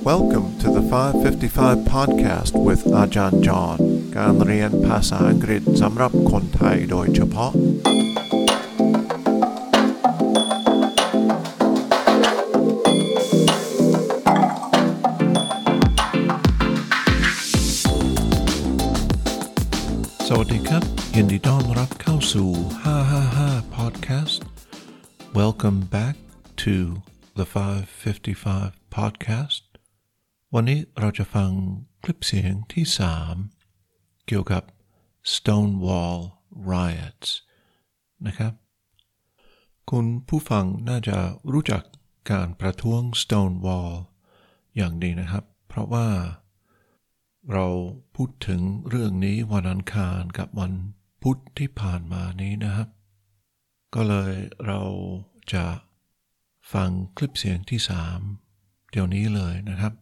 Welcome to the 555 podcast with อาจารย์จอห์นการเรียนภาษาอังกฤษสำหรับคนไทยโดยเฉพาะ สวัสดีครับ ยินดีต้อนรับเข้าสู่ 555 podcast Welcome back to the 555 podcast วันนี้เราจะฟังคลิปเสียงที่3เกี่ยวกับ Stonewall riots นะครับ คุณผู้ฟังน่าจะรู้จักการประท้วง Stonewall อย่างดีนะครับ เพราะว่าเราพูดถึงเรื่องนี้วันอังคารกับวันพุธที่ผ่านมานี้นะครับ ก็เลยเราจะฟังคลิปเสียงที่3เดี๋ยวนี้เลยนะครับ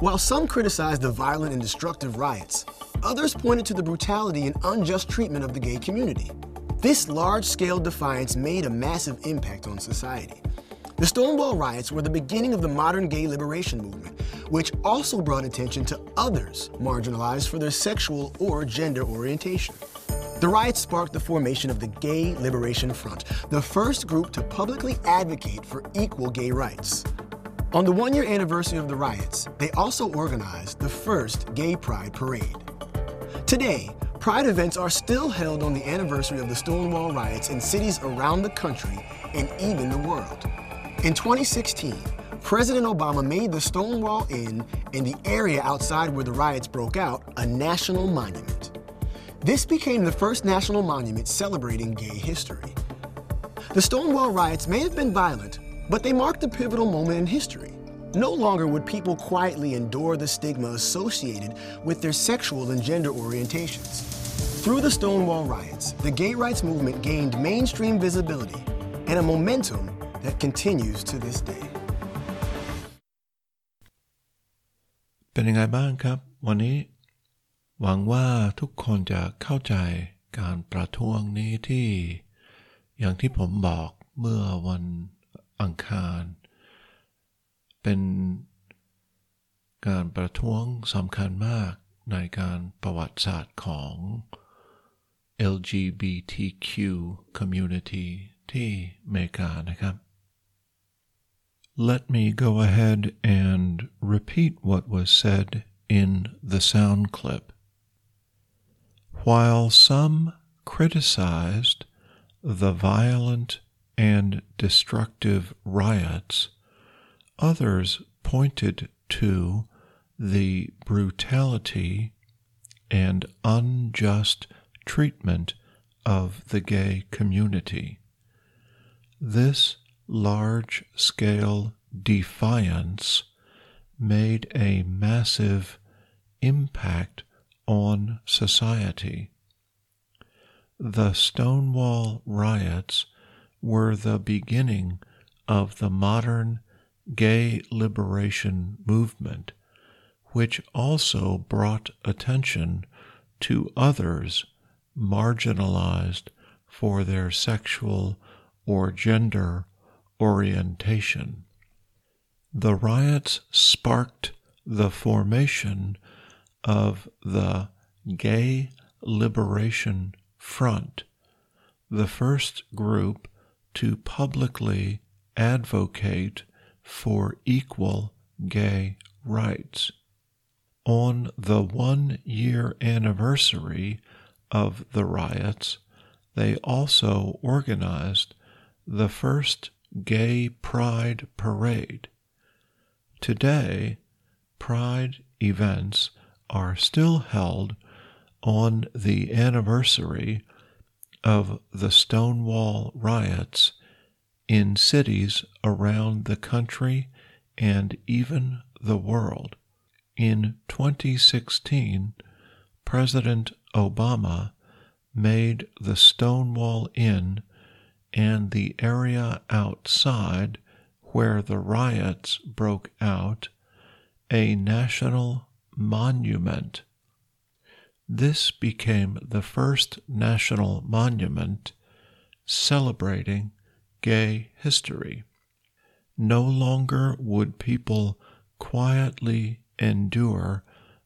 While some criticized the violent and destructive riots, others pointed to the brutality and unjust treatment of the gay community. This large scale defiance made a massive impact on society. The Stonewall riots were the beginning of the modern gay liberation movement, which also brought attention to others marginalized for their sexual or gender orientation. The riots sparked the formation of the Gay Liberation Front, the first group to publicly advocate for equal gay rights. On the one year anniversary of the riots, they also organized the first Gay Pride Parade. Today, Pride events are still held on the anniversary of the Stonewall riots in cities around the country and even the world. In 2016, President Obama made the Stonewall Inn and the area outside where the riots broke out a national monument. This became the first national monument celebrating gay history. The Stonewall riots may have been violent, but they marked a pivotal moment in history. No longer would people quietly endure the stigma associated with their sexual and gender orientations. Through the Stonewall riots, the gay rights movement gained mainstream visibility and a momentum that continues to this day. เป็นยังไงบ้างครับ วันนี้ หวังว่าทุกคนจะเข้าใจการประท้วงนี้ที่ อย่างที่ผมบอกเมื่อวัน อังคาร เป็นการประท้วงสำคัญมากในการประวัติศาสตร์ของ LGBTQ community ที่อเมริกานะครับ Let me go ahead and repeat what was said in the sound clip. While some criticized the violent and destructive riots, others pointed to the brutality and unjust treatment of the gay community. This large scale defiance made a massive impact on society. The Stonewall riots were the beginning of the modern gay liberation movement, which also brought attention to others marginalized for their sexual or gender orientation. The riots sparked the formation of the Gay Liberation Front, the first group to publicly advocate for equal gay rights. On the one year anniversary of the riots, they also organized the first Gay Pride Parade. Today, Pride events are still held on the anniversary of the Stonewall riots in cities around the country and even the world. In 2016, President Obama made the Stonewall Inn and the area outside where the riots broke out a national monument. This became the first national monument celebrating gay history. no longer would people quietly endure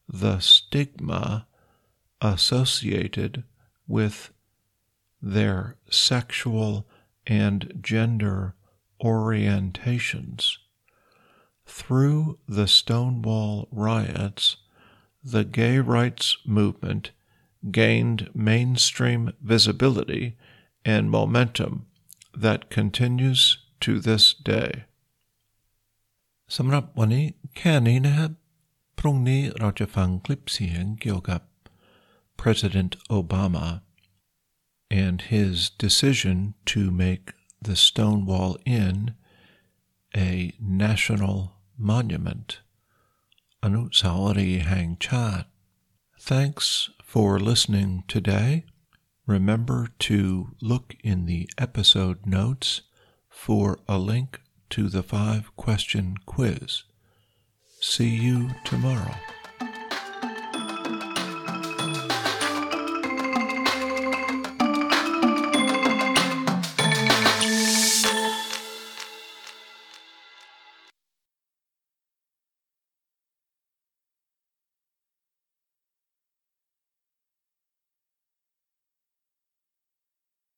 the stigma associated with their sexual and gender orientations. Through the Stonewall riots, the gay rights movement gained mainstream visibility and momentum that continues to this day สำหรับวันนี้แค่นี้นะครับ พรุ่งนี้เราจะฟังคลิปเสียงเกี่ยวกับ President Obama and his decision to make the Stonewall Inn a national monument อ นุสาวรีย์แห่งชาติ Thanks for listening today. Remember to look in the episode notes for a link to the five question quiz. See you tomorrow.